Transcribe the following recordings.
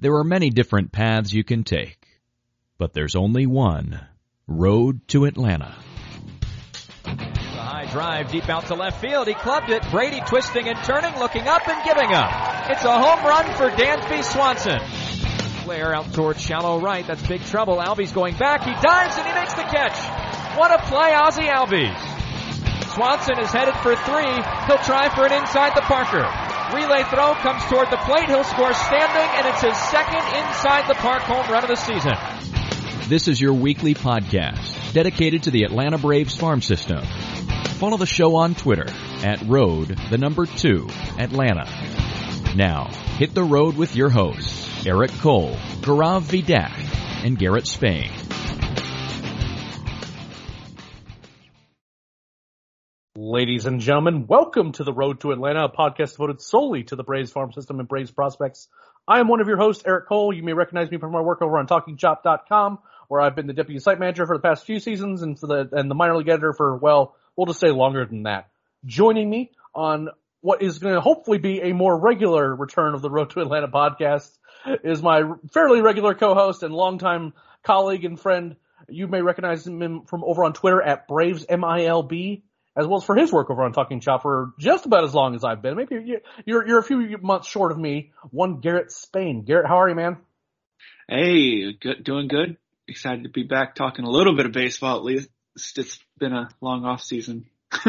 There are many different paths you can take, but there's only one road to Atlanta. The high drive deep out to left field. He clubbed it. Brady twisting and turning, looking up and giving up. It's a home run for Dansby Swanson. Flare out towards shallow right. That's big trouble. Albies going back. He dives and he makes the catch. What a play, Ozzie Albies. Swanson is headed for three. He'll try for an inside the Parker. Relay throw comes toward the plate. He'll score standing, and it's his second inside the park home run of the season. This is your weekly podcast dedicated to the Atlanta Braves farm system. Follow the show on Twitter at road the number two Atlanta. Now, hit the road with your hosts, Eric Cole, Gaurav Vidak, and Garrett Spain. Ladies and gentlemen, welcome to the Road to Atlanta, a podcast devoted solely to the Braves farm system and Braves prospects. I am one of your hosts, Eric Cole. You may recognize me from my work over on TalkingChop.com, where I've been the deputy site manager for the past few seasons and for the and the minor league editor for well, we'll just say longer than that. Joining me on what is going to hopefully be a more regular return of the Road to Atlanta podcast is my fairly regular co-host and longtime colleague and friend. You may recognize him from over on Twitter at Braves MILB as well as for his work over on Talking Chop for just about as long as I've been. Maybe you're, you're, you're a few months short of me. One Garrett Spain. Garrett, how are you, man? Hey, good, doing good. Excited to be back talking a little bit of baseball at least. It's been a long off season.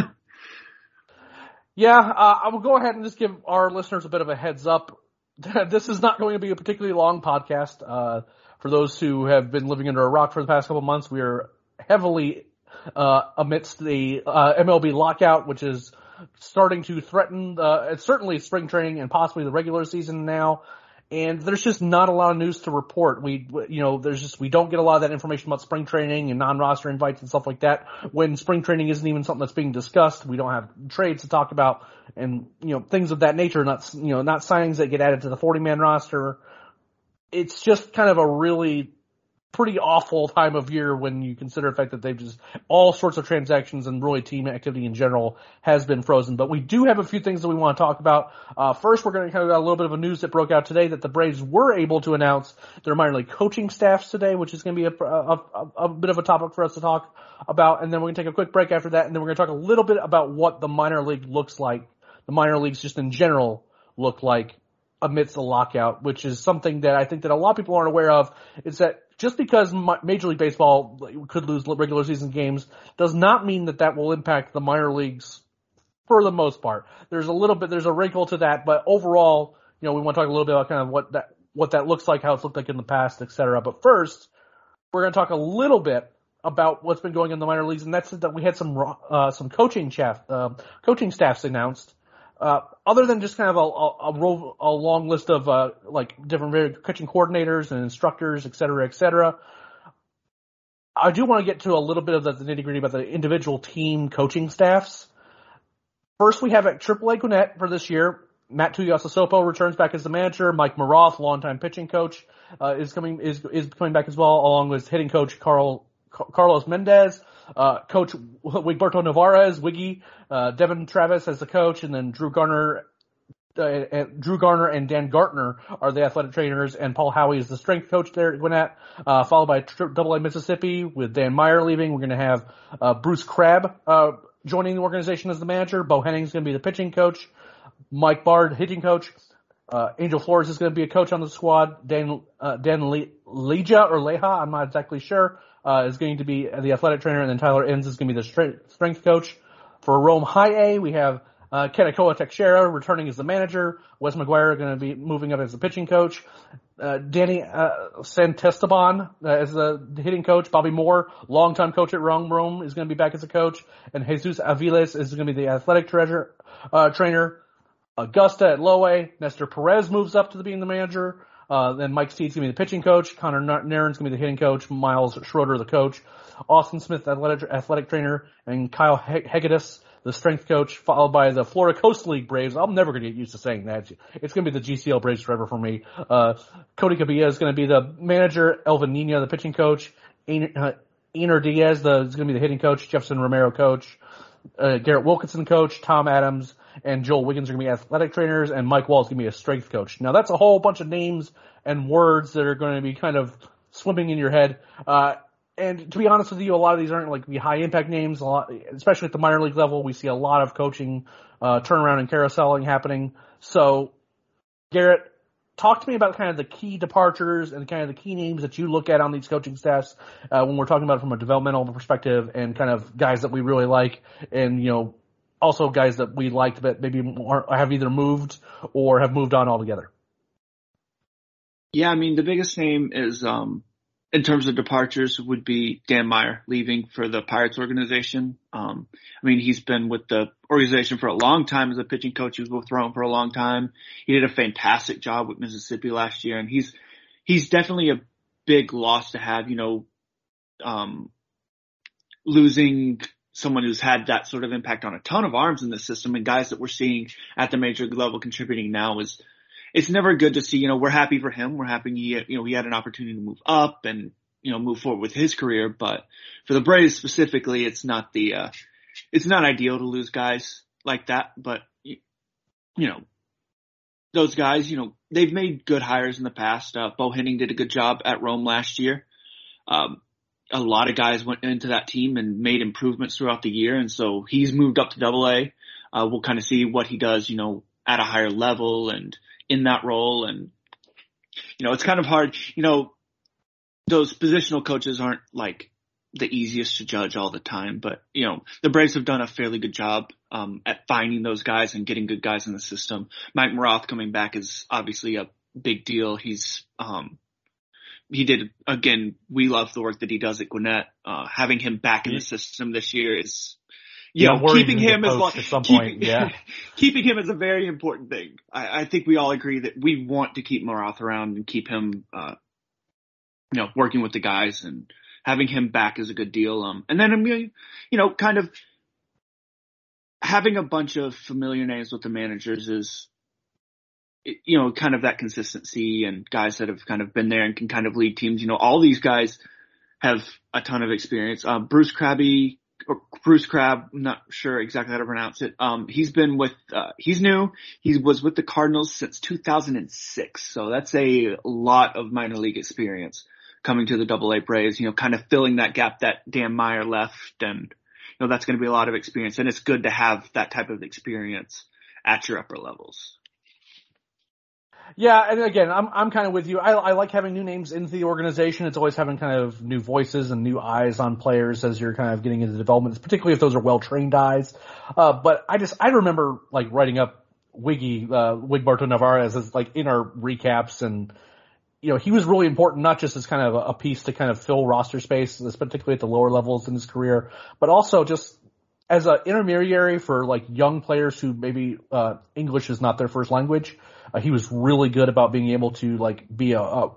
yeah, uh, I will go ahead and just give our listeners a bit of a heads up. this is not going to be a particularly long podcast. Uh, for those who have been living under a rock for the past couple months, we are heavily uh, amidst the uh, MLB lockout, which is starting to threaten uh, certainly spring training and possibly the regular season now. And there's just not a lot of news to report. We, you know, there's just, we don't get a lot of that information about spring training and non-roster invites and stuff like that. When spring training isn't even something that's being discussed, we don't have trades to talk about and, you know, things of that nature, not, you know, not signings that get added to the 40 man roster. It's just kind of a really pretty awful time of year when you consider the fact that they've just all sorts of transactions and really team activity in general has been frozen. But we do have a few things that we want to talk about. Uh, first, we're going to kind of a little bit of a news that broke out today that the Braves were able to announce their minor league coaching staffs today, which is going to be a, a, a, a bit of a topic for us to talk about. And then we're going to take a quick break after that, and then we're going to talk a little bit about what the minor league looks like, the minor leagues just in general look like amidst the lockout, which is something that I think that a lot of people aren't aware of, is that just because Major League Baseball could lose regular season games does not mean that that will impact the minor leagues for the most part. There's a little bit, there's a wrinkle to that, but overall, you know, we want to talk a little bit about kind of what that, what that looks like, how it's looked like in the past, et cetera. But first, we're going to talk a little bit about what's been going in the minor leagues, and that's that we had some uh, some coaching staff uh, coaching staffs announced uh, other than just kind of a, a, a, a long list of uh, like different coaching coordinators and instructors, et cetera, et cetera, I do want to get to a little bit of the, the nitty gritty about the individual team coaching staffs. First, we have at AAA Gwinnett for this year. Matt Tuiasosopo returns back as the manager. Mike Maroth, longtime pitching coach, uh, is coming is is coming back as well, along with hitting coach Carl Carlos Mendez. Uh, coach Wigberto Narvaez, Wiggy, uh, Devin Travis as the coach, and then Drew Garner, uh, Drew Garner and Dan Gartner are the athletic trainers, and Paul Howie is the strength coach there at Gwinnett, uh, followed by Double A Mississippi with Dan Meyer leaving. We're going to have, uh, Bruce Crabb, uh, joining the organization as the manager. Bo Henning's going to be the pitching coach. Mike Bard, hitting coach. Uh, Angel Flores is going to be a coach on the squad. Dan, uh, Dan Le- Leja or Leha, I'm not exactly sure, uh, is going to be the athletic trainer, and then Tyler Enns is going to be the strength, coach. For Rome High A, we have uh, Kanekoa Texeira returning as the manager. Wes McGuire going to be moving up as the pitching coach. Uh, Danny uh, Santesteban uh, as the hitting coach. Bobby Moore, longtime coach at Rome Rome, is going to be back as a coach. And Jesus Aviles is going to be the athletic treasure, uh, trainer. Augusta at low A. Nestor Perez moves up to being the manager. Uh, then Mike Steed's gonna be the pitching coach. Connor Nairn's gonna be the hitting coach. Miles Schroeder, the coach. Austin Smith, athletic, athletic trainer, and Kyle Hegedus, the strength coach, followed by the Florida Coast League Braves. I'm never going to get used to saying that. It's going to be the GCL Braves forever for me. Uh, Cody Cabilla is going to be the manager, Elvin Nina, the pitching coach, Ener uh, Diaz, the, is going to be the hitting coach, Jefferson Romero coach, uh, Garrett Wilkinson coach, Tom Adams, and Joel Wiggins are going to be athletic trainers, and Mike Wall is going to be a strength coach. Now that's a whole bunch of names and words that are going to be kind of swimming in your head. Uh, and to be honest with you, a lot of these aren't like be high impact names. A lot, especially at the minor league level, we see a lot of coaching uh, turnaround and carouseling happening. So, Garrett, talk to me about kind of the key departures and kind of the key names that you look at on these coaching staffs uh, when we're talking about from a developmental perspective, and kind of guys that we really like, and you know, also guys that we liked but maybe have either moved or have moved on altogether. Yeah, I mean the biggest name is um in terms of departures would be Dan Meyer leaving for the Pirates organization. Um, I mean, he's been with the organization for a long time as a pitching coach. He was with Rome for a long time. He did a fantastic job with Mississippi last year and he's, he's definitely a big loss to have, you know, um, losing someone who's had that sort of impact on a ton of arms in the system and guys that we're seeing at the major level contributing now is it's never good to see, you know, we're happy for him. We're happy he, you know, he had an opportunity to move up and, you know, move forward with his career. But for the Braves specifically, it's not the, uh, it's not ideal to lose guys like that. But, you know, those guys, you know, they've made good hires in the past. Uh, Bo Henning did a good job at Rome last year. Um, a lot of guys went into that team and made improvements throughout the year. And so he's moved up to double A. Uh, we'll kind of see what he does, you know, at a higher level and, in that role. And, you know, it's kind of hard, you know, those positional coaches aren't like the easiest to judge all the time, but you know, the Braves have done a fairly good job, um, at finding those guys and getting good guys in the system. Mike Maroth coming back is obviously a big deal. He's, um, he did again. We love the work that he does at Gwinnett. Uh, having him back in the system this year is you know, keeping him as long, at some keeping, point, yeah. keeping him is a very important thing. I, I, think we all agree that we want to keep Maroth around and keep him, uh, you know, working with the guys and having him back is a good deal. Um, and then, you know, kind of having a bunch of familiar names with the managers is, you know, kind of that consistency and guys that have kind of been there and can kind of lead teams. You know, all these guys have a ton of experience. Uh, Bruce Krabby, Bruce Crabb, I'm not sure exactly how to pronounce it. Um, he's been with, uh, he's new. He was with the Cardinals since 2006. So that's a lot of minor league experience coming to the double A Braves, you know, kind of filling that gap that Dan Meyer left. And, you know, that's going to be a lot of experience. And it's good to have that type of experience at your upper levels. Yeah, and again, I'm I'm kind of with you. I, I like having new names into the organization. It's always having kind of new voices and new eyes on players as you're kind of getting into development, particularly if those are well trained eyes. Uh, but I just I remember like writing up Wiggy uh, Wigberto Narvaez as like in our recaps and. You know, he was really important, not just as kind of a piece to kind of fill roster space, particularly at the lower levels in his career, but also just as an intermediary for like young players who maybe uh, English is not their first language. Uh, he was really good about being able to like be a, a,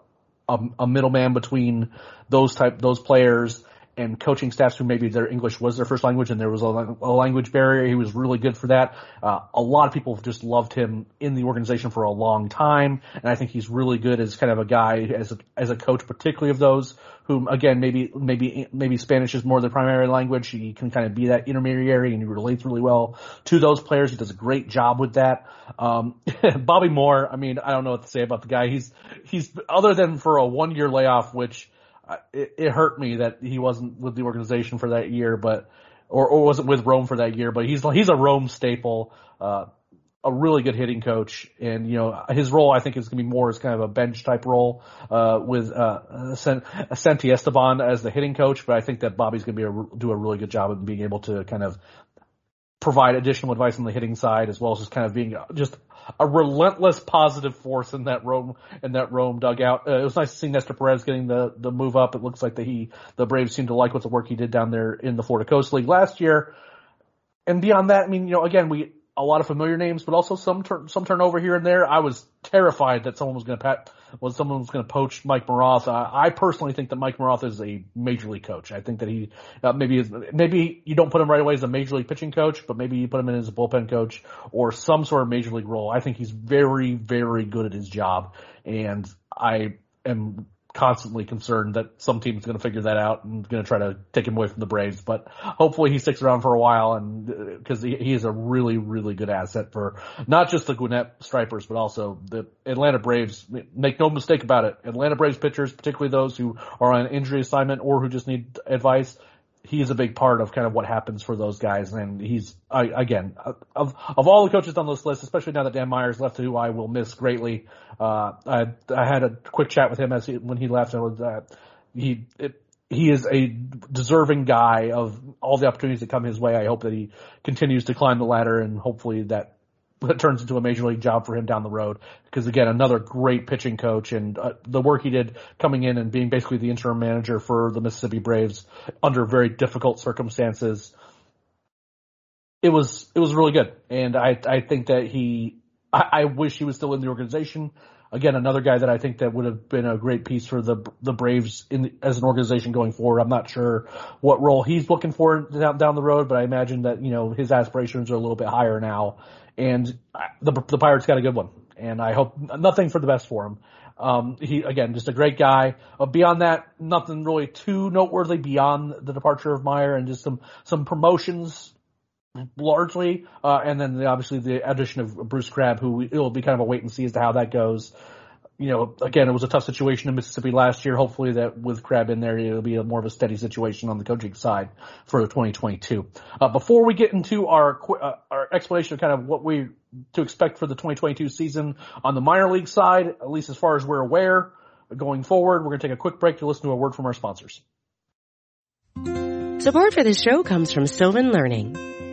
a middleman between those type, those players and coaching staffs who maybe their English was their first language and there was a, a language barrier. He was really good for that. Uh, a lot of people just loved him in the organization for a long time, and I think he's really good as kind of a guy as a, as a coach, particularly of those whom again maybe maybe maybe Spanish is more the primary language. He can kind of be that intermediary and he relates really well to those players. He does a great job with that. Um, Bobby Moore, I mean, I don't know what to say about the guy. He's he's other than for a one year layoff, which it, it hurt me that he wasn't with the organization for that year, but or, or wasn't with Rome for that year. But he's he's a Rome staple. Uh, a really good hitting coach, and you know his role I think is going to be more as kind of a bench type role uh, with uh, Santesteban as the hitting coach. But I think that Bobby's going to be a, do a really good job of being able to kind of provide additional advice on the hitting side as well as just kind of being just a relentless positive force in that Rome in that Rome dugout. Uh, it was nice to see Nestor Perez getting the the move up. It looks like that he the Braves seem to like what the work he did down there in the Florida Coast League last year. And beyond that, I mean, you know, again, we a lot of familiar names, but also some turn, some turnover here and there. I was terrified that someone was going to pat, was someone was going to poach Mike Maroth. Uh, I personally think that Mike Maroth is a major league coach. I think that he uh, maybe maybe you don't put him right away as a major league pitching coach, but maybe you put him in as a bullpen coach or some sort of major league role. I think he's very very good at his job, and I am constantly concerned that some team's going to figure that out and going to try to take him away from the Braves. But hopefully he sticks around for a while and uh, because he, he is a really, really good asset for not just the Gwinnett Stripers, but also the Atlanta Braves. Make no mistake about it. Atlanta Braves pitchers, particularly those who are on injury assignment or who just need advice, he is a big part of kind of what happens for those guys. And he's, I, again, of, of all the coaches on this list, especially now that Dan Meyer's left, who I will miss greatly. Uh, I, I had a quick chat with him as he, when he left and was, uh, he, it, he is a deserving guy of all the opportunities that come his way. I hope that he continues to climb the ladder and hopefully that that turns into a major league job for him down the road. Because again, another great pitching coach and uh, the work he did coming in and being basically the interim manager for the Mississippi Braves under very difficult circumstances. It was, it was really good. And I, I think that he, I, I wish he was still in the organization. Again, another guy that I think that would have been a great piece for the the Braves in as an organization going forward. I'm not sure what role he's looking for down, down the road, but I imagine that you know his aspirations are a little bit higher now, and the the Pirates got a good one, and I hope nothing for the best for him. Um, he again just a great guy. Uh, beyond that, nothing really too noteworthy beyond the departure of Meyer and just some some promotions largely, uh, and then the, obviously the addition of Bruce Crabb, who it'll be kind of a wait and see as to how that goes you know, again, it was a tough situation in Mississippi last year. Hopefully that with Crabb in there, it'll be a more of a steady situation on the coaching side for 2022. Uh, before we get into our, uh, our explanation of kind of what we to expect for the 2022 season on the minor league side, at least as far as we're aware, going forward, we're going to take a quick break to listen to a word from our sponsors. Support for this show comes from Sylvan Learning.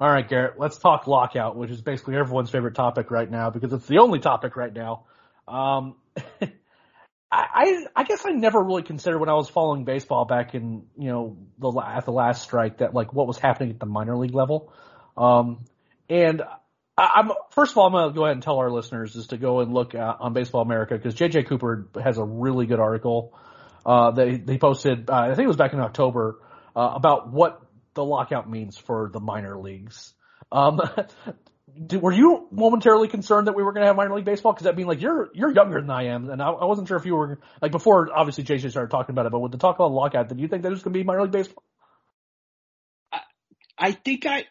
All right, Garrett, let's talk lockout, which is basically everyone's favorite topic right now because it's the only topic right now. Um, I, I guess I never really considered when I was following baseball back in you know the at the last strike that like what was happening at the minor league level, um, and I, am first of all, I'm to go ahead and tell our listeners is to go and look at, on Baseball America because JJ Cooper has a really good article uh, he posted. Uh, I think it was back in October uh, about what the lockout means for the minor leagues. Um, were you momentarily concerned that we were going to have minor league baseball? Because I mean, like you're you're younger than I am, and I, I, wasn't sure if you were like before. Obviously, JJ started talking about it, but with the talk about lockout, did you think that was going to be minor league baseball? I, I think I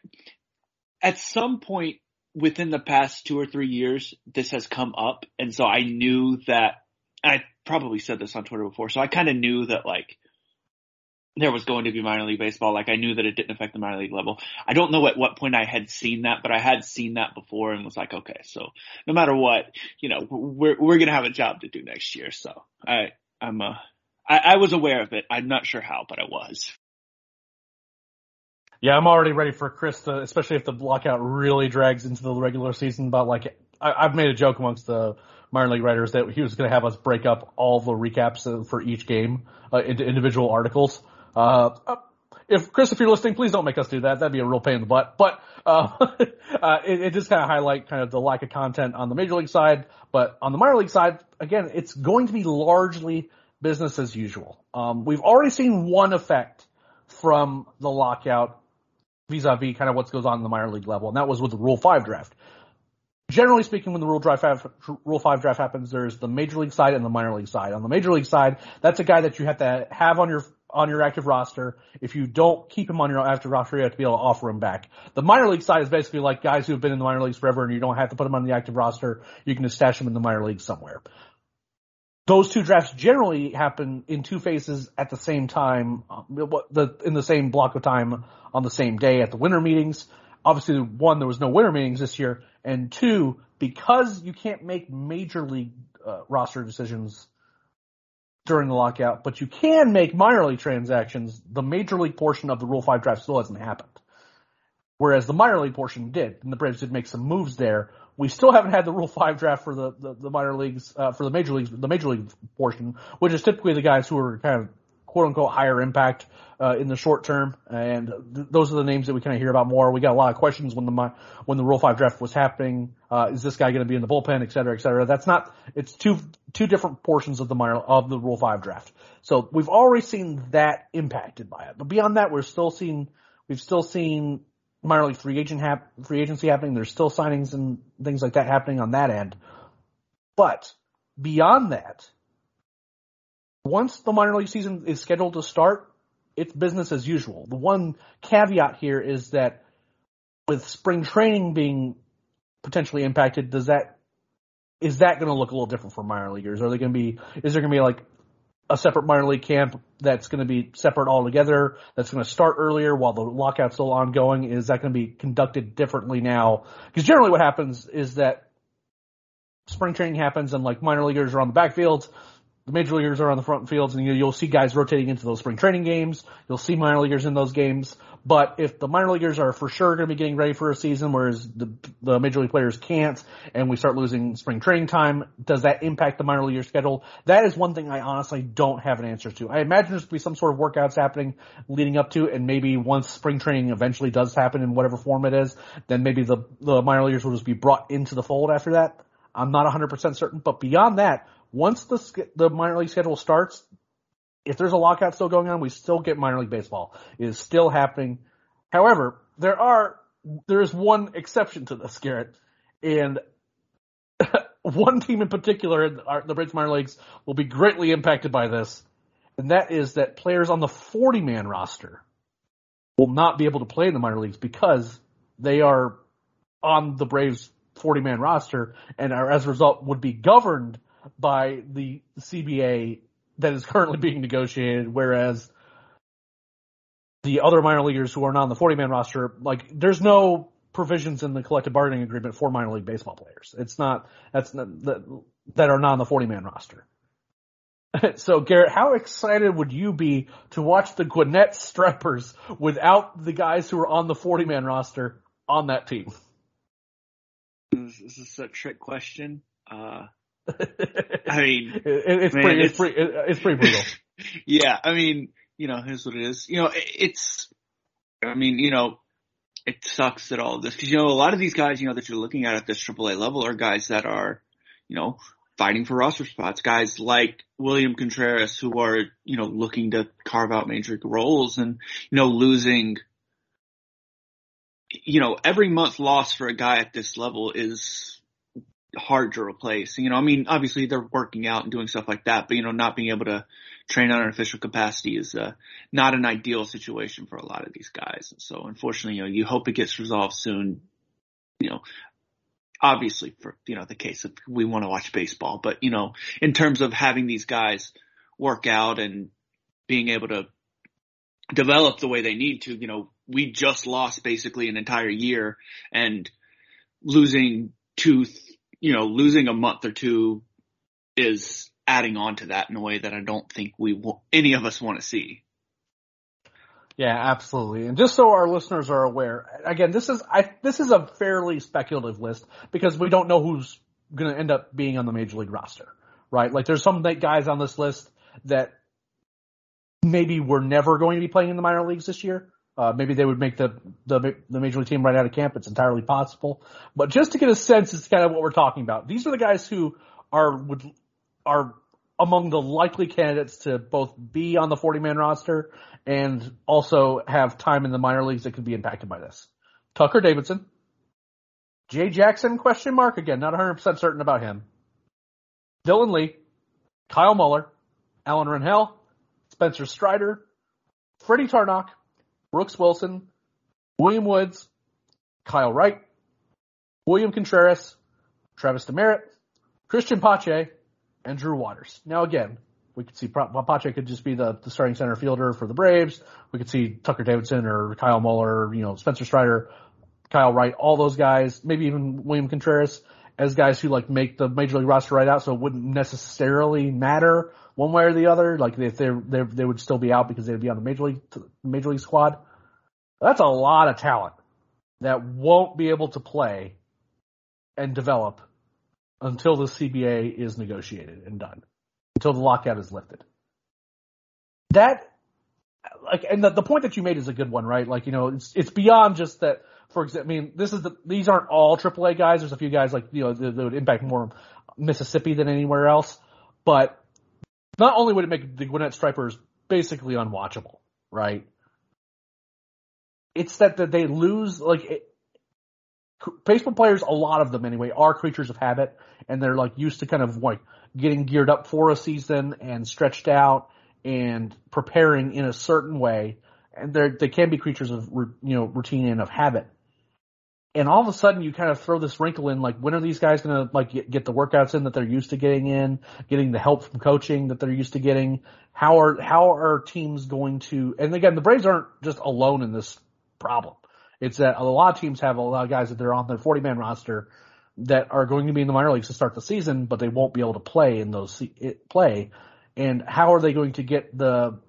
at some point within the past two or three years, this has come up. And so I knew that, I probably said this on Twitter before, so I kind of knew that like, there was going to be minor league baseball. Like I knew that it didn't affect the minor league level. I don't know at what point I had seen that, but I had seen that before and was like, okay, so no matter what, you know, we're, we're going to have a job to do next year. So I, I'm, uh, I, I was aware of it. I'm not sure how, but I was. Yeah, I'm already ready for Chris to, especially if the lockout really drags into the regular season. But like, I, I've made a joke amongst the minor league writers that he was going to have us break up all the recaps for each game uh, into individual articles. Uh, uh, if Chris, if you're listening, please don't make us do that. That'd be a real pain in the butt. But uh, uh, it, it just kind of highlight kind of the lack of content on the major league side. But on the minor league side, again, it's going to be largely business as usual. Um, we've already seen one effect from the lockout vis-a-vis kind of what goes on in the minor league level, and that was with the Rule Five draft. Generally speaking, when the Rule Five Rule Five draft happens, there's the major league side and the minor league side. On the major league side, that's a guy that you have to have on your on your active roster. If you don't keep him on your active roster, you have to be able to offer him back. The minor league side is basically like guys who have been in the minor leagues forever and you don't have to put them on the active roster. You can just stash them in the minor league somewhere. Those two drafts generally happen in two phases at the same time, in the same block of time on the same day at the winter meetings. Obviously, one, there was no winter meetings this year, and two, because you can't make major league uh, roster decisions during the lockout, but you can make minor league transactions. The major league portion of the Rule 5 draft still hasn't happened. Whereas the minor league portion did, and the Braves did make some moves there. We still haven't had the Rule 5 draft for the, the, the minor leagues, uh, for the major leagues, the major league portion, which is typically the guys who are kind of quote unquote higher impact uh, in the short term, and th- those are the names that we kind of hear about more. We got a lot of questions when the when the Rule Five draft was happening. Uh, is this guy going to be in the bullpen, et cetera, et cetera? That's not. It's two two different portions of the minor of the Rule Five draft. So we've already seen that impacted by it, but beyond that, we're still seeing we've still seen minor league free agent hap- free agency happening. There's still signings and things like that happening on that end, but beyond that, once the minor league season is scheduled to start, it's business as usual. The one caveat here is that with spring training being potentially impacted, does that is that going to look a little different for minor leaguers? Are they going to be? Is there going to be like a separate minor league camp that's going to be separate altogether? That's going to start earlier while the lockout's still ongoing. Is that going to be conducted differently now? Because generally, what happens is that spring training happens and like minor leaguers are on the backfields the major leaguers are on the front fields and you'll see guys rotating into those spring training games. You'll see minor leaguers in those games. But if the minor leaguers are for sure going to be getting ready for a season, whereas the, the major league players can't, and we start losing spring training time, does that impact the minor league schedule? That is one thing I honestly don't have an answer to. I imagine there's be some sort of workouts happening leading up to, and maybe once spring training eventually does happen in whatever form it is, then maybe the, the minor leaguers will just be brought into the fold after that. I'm not 100% certain, but beyond that, once the the minor league schedule starts, if there's a lockout still going on, we still get minor league baseball. It is still happening. However, there are there is one exception to this, Garrett, and one team in particular in the Braves minor leagues will be greatly impacted by this, and that is that players on the 40 man roster will not be able to play in the minor leagues because they are on the Braves 40 man roster and are as a result would be governed by the CBA that is currently being negotiated, whereas the other minor leaguers who are not on the 40 man roster, like there's no provisions in the collective bargaining agreement for minor league baseball players. It's not, that's not, that, that are not on the 40 man roster. so Garrett, how excited would you be to watch the Gwinnett Stripers without the guys who are on the 40 man roster on that team? This is a trick question. Uh, I mean, it, it's, man, pretty, it's, it's, pretty, it's pretty brutal. yeah, I mean, you know, here's what it is. You know, it, it's, I mean, you know, it sucks that all this because you know a lot of these guys, you know, that you're looking at at this AAA level are guys that are, you know, fighting for roster spots. Guys like William Contreras who are, you know, looking to carve out major roles and, you know, losing. You know, every month loss for a guy at this level is hard to replace. You know, I mean, obviously they're working out and doing stuff like that, but you know, not being able to train on an official capacity is uh, not an ideal situation for a lot of these guys. And so, unfortunately, you know, you hope it gets resolved soon. You know, obviously for you know the case of we want to watch baseball, but you know, in terms of having these guys work out and being able to develop the way they need to, you know, we just lost basically an entire year and losing two, you know, losing a month or two is adding on to that in a way that I don't think we any of us want to see. Yeah, absolutely. And just so our listeners are aware, again, this is I this is a fairly speculative list because we don't know who's going to end up being on the major league roster, right? Like there's some guys on this list that maybe were never going to be playing in the minor leagues this year. Uh, maybe they would make the, the the major league team right out of camp. It's entirely possible. But just to get a sense, it's kind of what we're talking about. These are the guys who are would are among the likely candidates to both be on the 40 man roster and also have time in the minor leagues that could be impacted by this. Tucker Davidson, Jay Jackson question mark again, not 100% certain about him. Dylan Lee, Kyle Muller, Alan Rangel, Spencer Strider, Freddie Tarnok, Brooks Wilson, William Woods, Kyle Wright, William Contreras, Travis Demeritte, Cristian Pache, and Drew Waters. Now again, we could see Pache could just be the, the starting center fielder for the Braves. We could see Tucker Davidson or Kyle Muller, you know, Spencer Strider, Kyle Wright, all those guys, maybe even William Contreras as guys who like make the major league roster right out, so it wouldn't necessarily matter one way or the other. Like if they they they would still be out because they'd be on the major league major league squad. That's a lot of talent that won't be able to play and develop until the CBA is negotiated and done, until the lockout is lifted. That like, and the, the point that you made is a good one, right? Like, you know, it's, it's beyond just that, for example, I mean, this is the, these aren't all AAA guys. There's a few guys like, you know, that, that would impact more Mississippi than anywhere else. But not only would it make the Gwinnett Stripers basically unwatchable, right? It's that, that they lose, like, it, baseball players, a lot of them anyway, are creatures of habit and they're like used to kind of like getting geared up for a season and stretched out and preparing in a certain way. And they they can be creatures of, you know, routine and of habit. And all of a sudden you kind of throw this wrinkle in, like, when are these guys going to, like, get, get the workouts in that they're used to getting in, getting the help from coaching that they're used to getting? How are, how are teams going to, and again, the Braves aren't just alone in this problem. It's that a lot of teams have a lot of guys that they're on their 40 man roster that are going to be in the minor leagues to start the season, but they won't be able to play in those eh, play. And how are they going to get the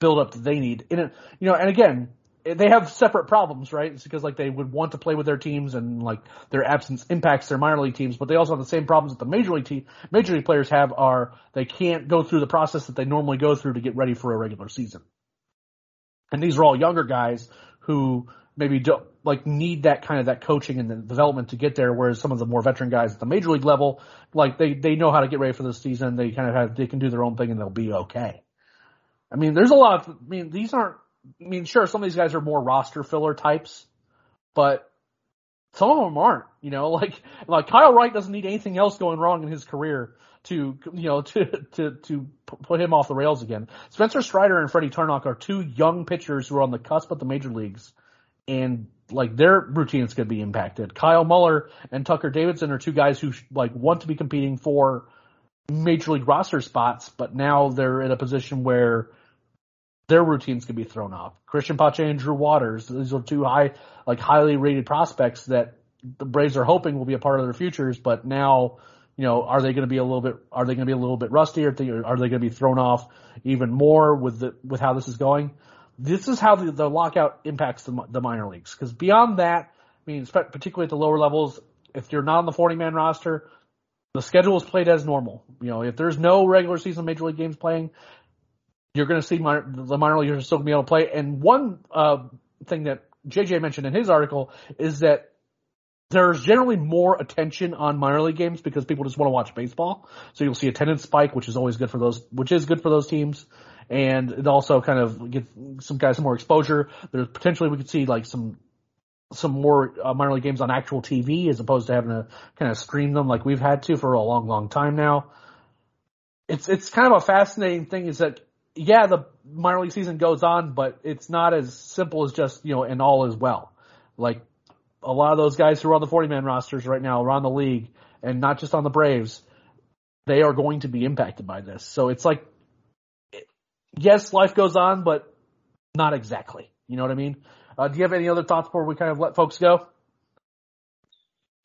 build up that they need? In it, you know, and again, they have separate problems, right? It's because like they would want to play with their teams and like their absence impacts their minor league teams, but they also have the same problems that the major league team, major league players have are they can't go through the process that they normally go through to get ready for a regular season. And these are all younger guys who maybe don't like need that kind of that coaching and the development to get there. Whereas some of the more veteran guys at the major league level, like they they know how to get ready for the season. They kind of have they can do their own thing and they'll be okay. I mean, there's a lot of. I mean, these aren't. I mean, sure, some of these guys are more roster filler types, but some of them aren't. You know, like like Kyle Wright doesn't need anything else going wrong in his career to you know to to to put him off the rails again. Spencer Strider and Freddie Tarnok are two young pitchers who are on the cusp of the major leagues and like their routines could be impacted. Kyle Muller and Tucker Davidson are two guys who like want to be competing for major league roster spots, but now they're in a position where their routines can be thrown off. Cristian Pache and Drew Waters, these are two high, like highly rated prospects that the Braves are hoping will be a part of their futures, but now, you know, are they going to be a little bit, are they going to be a little bit rusty or are they going to be thrown off even more with the, with how this is going? this is how the, the lockout impacts the, the minor leagues. Because beyond that, I mean, particularly at the lower levels, if you're not on the 40 man roster, the schedule is played as normal. You know, if there's no regular season major league games playing, you're going to see minor, the minor leaguers are still going to be able to play. And one uh, thing that JJ mentioned in his article is that there's generally more attention on minor league games because people just want to watch baseball. So you'll see attendance spike, which is always good for those, which is good for those teams and it also kind of get some guys some more exposure. There's potentially we could see like some some more uh, minor league games on actual TV as opposed to having to kind of stream them like we've had to for a long, long time now. It's it's kind of a fascinating thing is that yeah, the minor league season goes on, but it's not as simple as just you know and all is well. Like a lot of those guys who are on the 40 man rosters right now around the league and not just on the Braves, they are going to be impacted by this. So it's like yes, life goes on, but not exactly. You know what I mean? Uh, do you have any other thoughts before we kind of let folks go?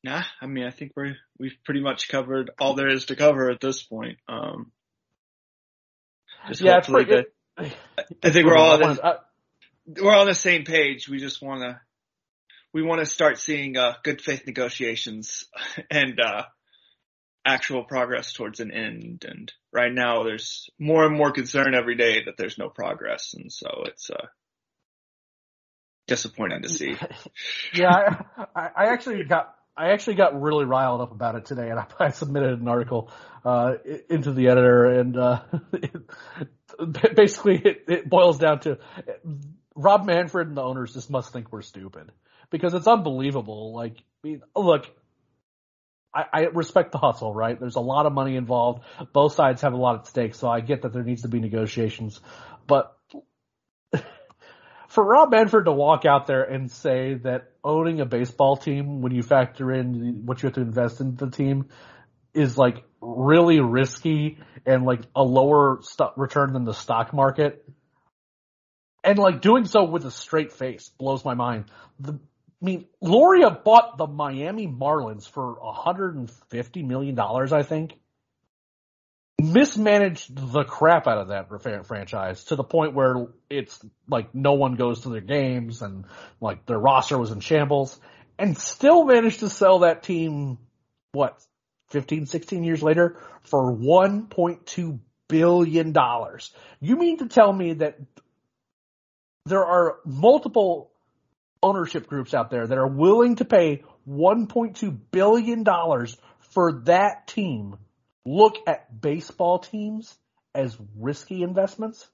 Nah, I mean, I think we're we've pretty much covered all there is to cover at this point. Um, yeah, pretty, it, I think we're all on the, we're on the same page. We just want to we want to start seeing uh, good faith negotiations and uh, actual progress towards an end. And right now there's more and more concern every day that there's no progress. And so it's, uh, disappointing to see. yeah, I, I actually got I actually got really riled up about it today, and I, I submitted an article uh, into the editor, and uh, it, basically it, it boils down to Rob Manfred and the owners just must think we're stupid because it's unbelievable. Like, I mean, look, I, I respect the hustle, right? There's a lot of money involved. Both sides have a lot at stake, so I get that there needs to be negotiations, but for Rob Manfred to walk out there and say that owning a baseball team, when you factor in what you have to invest in the team, is like really risky and like a lower st- return than the stock market. And like doing so with a straight face blows my mind. The, I mean, Loria bought the Miami Marlins for 150 million dollars, I think mismanaged the crap out of that franchise to the point where it's like no one goes to their games and like their roster was in shambles and still managed to sell that team what 15 16 years later for 1.2 billion dollars. You mean to tell me that there are multiple ownership groups out there that are willing to pay 1.2 billion dollars for that team look at baseball teams as risky investments,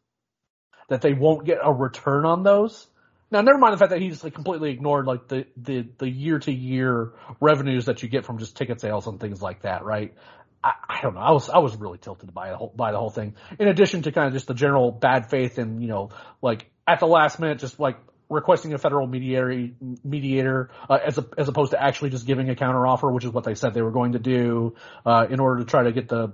that they won't get a return on those. Now, never mind the fact that he's like completely ignored like the the the year to year revenues that you get from just ticket sales and things like that, right? I, I don't know. I was I was really tilted by the whole by the whole thing. In addition to kind of just the general bad faith and you know like at the last minute just like requesting a federal mediator, mediator uh, as a, as opposed to actually just giving a counteroffer, which is what they said they were going to do uh, in order to try to get the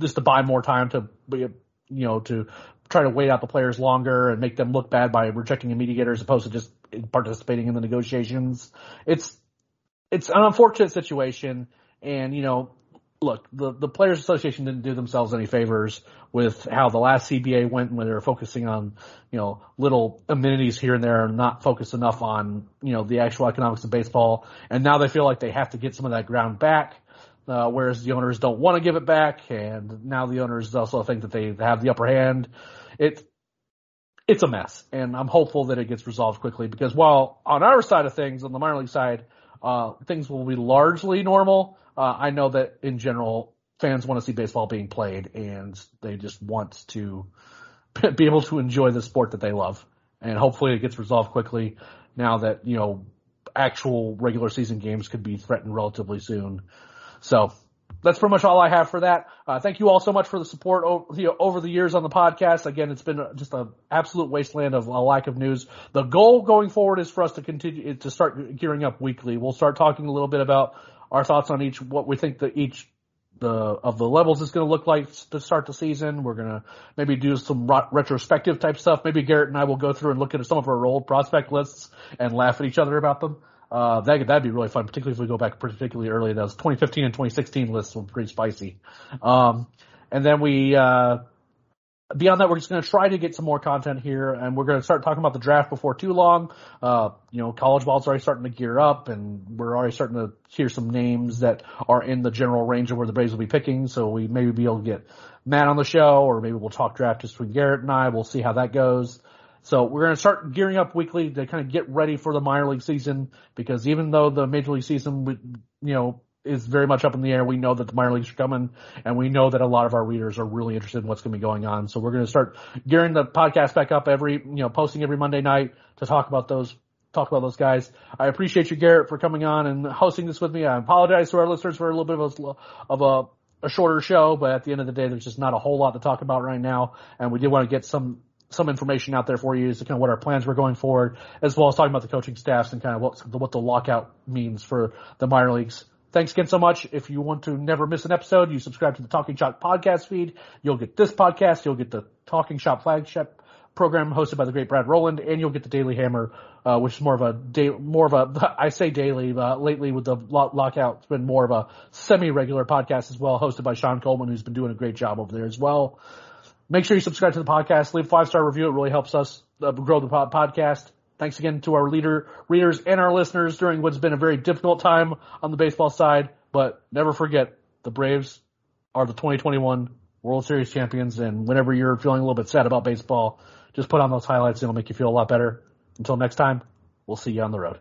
just to buy more time to you know to try to wait out the players longer and make them look bad by rejecting a mediator as opposed to just participating in the negotiations. It's it's an unfortunate situation, and you know look, the, the Players Association didn't do themselves any favors with how the last CBA went when they were focusing on, you know, little amenities here and there and not focused enough on, you know, the actual economics of baseball. And now they feel like they have to get some of that ground back. Uh, whereas the owners don't want to give it back, and now the owners also think that they have the upper hand. It, it's a mess, and I'm hopeful that it gets resolved quickly because while on our side of things, on the minor league side, uh, things will be largely normal uh, I know that in general, fans want to see baseball being played and they just want to be able to enjoy the sport that they love. And hopefully it gets resolved quickly now that, you know, actual regular season games could be threatened relatively soon. So that's pretty much all I have for that. Uh, thank you all so much for the support over, you know, over the years on the podcast. Again, it's been just an absolute wasteland of a lack of news. The goal going forward is for us to continue to start gearing up weekly. We'll start talking a little bit about our thoughts on each what we think that each the of the levels is going to look like to start the season. We're going to maybe do some ro- retrospective type stuff. Maybe Garrett and I will go through and look at some of our old prospect lists and laugh at each other about them. Uh, that, that'd be really fun, particularly if we go back particularly early. Those 2015 and 2016 lists were pretty spicy. Um, and then we, uh, beyond that, we're just going to try to get some more content here, and we're going to start talking about the draft before too long. Uh, you know, college ball's already starting to gear up, and we're already starting to hear some names that are in the general range of where the Braves will be picking. So we maybe be able to get Matt on the show, or maybe we'll talk draft just between Garrett and I. We'll see how that goes. So we're going to start gearing up weekly to kind of get ready for the minor league season because even though the major league season, you know, is very much up in the air. We know that the minor leagues are coming, and we know that a lot of our readers are really interested in what's going to be going on. So we're going to start gearing the podcast back up every, you know, posting every Monday night to talk about those talk about those guys. I appreciate you, Garrett, for coming on and hosting this with me. I apologize to our listeners for a little bit of a, of a, a shorter show, but at the end of the day, there's just not a whole lot to talk about right now, and we did want to get some some information out there for you as to kind of what our plans were going forward, as well as talking about the coaching staffs and kind of what what the lockout means for the minor leagues. Thanks again so much. If you want to never miss an episode, you subscribe to the Talking Chop podcast feed. You'll get this podcast. You'll get the Talking Chop flagship program hosted by the great Brad Roland, and you'll get the Daily Hammer, uh, which is more of a day, more of a, I say daily, uh, lately with the lockout, it's been more of a semi-regular podcast as well, hosted by Sean Coleman, who's been doing a great job over there as well. Make sure you subscribe to the podcast, leave a five-star review. It really helps us uh, grow the podcast. Thanks again to our leader, readers and our listeners during what's been a very difficult time on the baseball side. But never forget, the Braves are the 2021 World Series champions, and whenever you're feeling a little bit sad about baseball, just put on those highlights it'll make you feel a lot better. Until next time, we'll see you on the road.